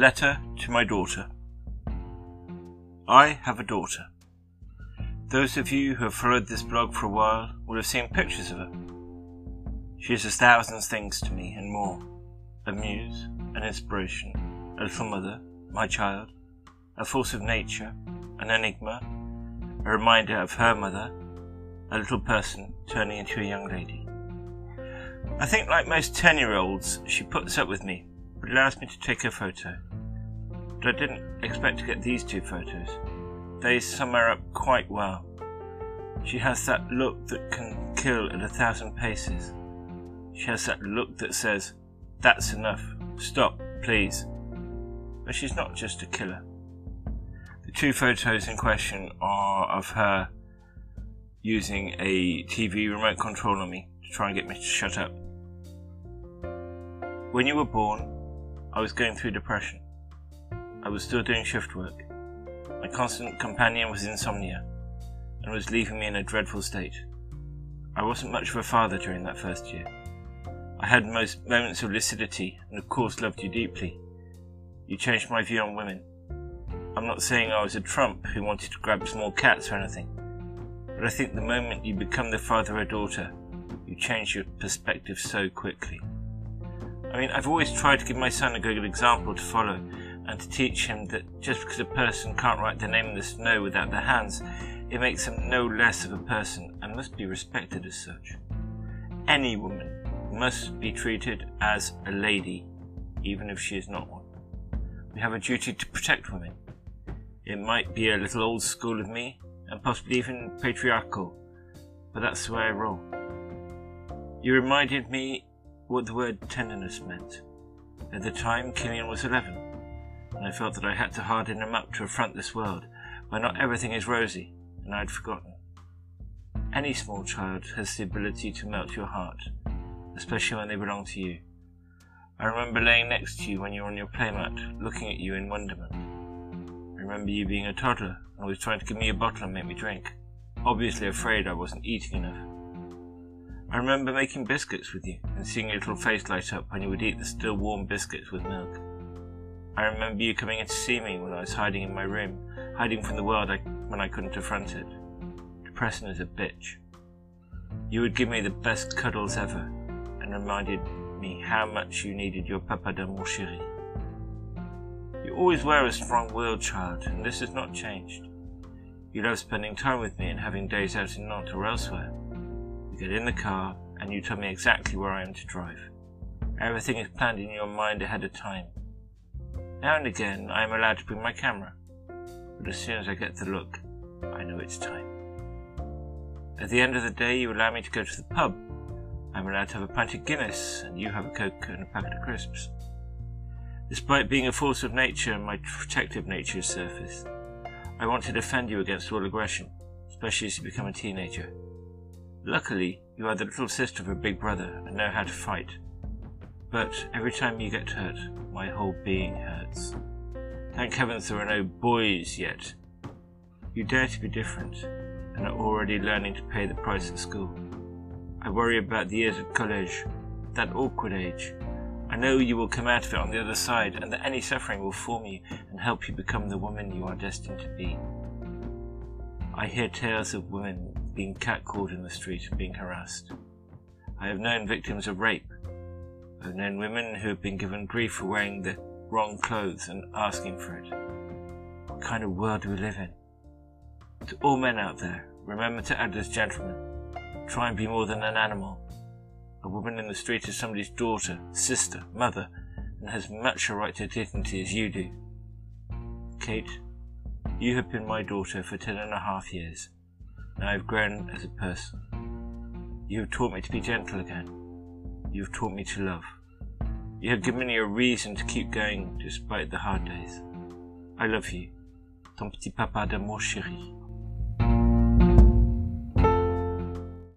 letter to my daughter. I have a daughter. Those of you who have followed this blog for a while will have seen pictures of her. She is a thousand things to me and more a muse, an inspiration, a little mother, my child, a force of nature, an enigma, a reminder of her mother, a little person turning into a young lady. I think, like most 10 year olds, she puts up with me, but allows me to take her photo. But I didn't expect to get these two photos. They sum her up quite well. She has that look that can kill at a thousand paces. She has that look that says, That's enough. Stop, please. But she's not just a killer. The two photos in question are of her using a TV remote control on me to try and get me to shut up. When you were born, I was going through depression. I was still doing shift work. My constant companion was insomnia and was leaving me in a dreadful state. I wasn't much of a father during that first year. I had most moments of lucidity and of course loved you deeply. You changed my view on women. I'm not saying I was a trump who wanted to grab small cats or anything, but I think the moment you become the father a daughter, you change your perspective so quickly. I mean, I've always tried to give my son a good example to follow and to teach him that just because a person can't write their name in the snow without their hands, it makes them no less of a person and must be respected as such. Any woman must be treated as a lady, even if she is not one. We have a duty to protect women. It might be a little old school of me, and possibly even patriarchal, but that's the way I roll. You reminded me what the word tenderness meant. At the time, Killian was 11, and I felt that I had to harden him up to affront this world, where not everything is rosy, and I had forgotten. Any small child has the ability to melt your heart, especially when they belong to you. I remember laying next to you when you were on your playmat, looking at you in wonderment. I remember you being a toddler and always trying to give me a bottle and make me drink, obviously afraid I wasn't eating enough. I remember making biscuits with you and seeing your little face light up when you would eat the still warm biscuits with milk. I remember you coming in to see me when I was hiding in my room, hiding from the world I, when I couldn't affront it. Depressing as a bitch. You would give me the best cuddles ever and reminded me how much you needed your papa de mon chéri. You always were a strong-willed child, and this has not changed. You love spending time with me and having days out in Nantes or elsewhere You get in the car, and you tell me exactly where I am to drive. Everything is planned in your mind ahead of time. Now and again, I am allowed to bring my camera, but as soon as I get the look, I know it's time. At the end of the day, you allow me to go to the pub. I'm allowed to have a pint of Guinness, and you have a Coke and a packet of crisps. Despite being a force of nature my protective nature is surfaced, I want to defend you against all aggression, especially as you become a teenager. Luckily, you are the little sister of a big brother and know how to fight. But every time you get hurt, my whole being hurts. Thank heavens there are no boys yet. You dare to be different and are already learning to pay the price at school. I worry about the years at college, that awkward age. I know you will come out of it on the other side and that any suffering will form you and help you become the woman you are destined to be. I hear tales of women being catcalled in the street and being harassed. I have known victims of rape. Have known women who have been given grief for wearing the wrong clothes and asking for it. What kind of world do we live in? To all men out there, remember to act as gentlemen. Try and be more than an animal. A woman in the street is somebody's daughter, sister, mother, and has much a right to dignity as you do. Kate, you have been my daughter for ten and a half years. And I have grown as a person. You have taught me to be gentle again. You have taught me to love. You have given me a reason to keep going despite the hard days. I love you. Ton petit papa d'amour chéri.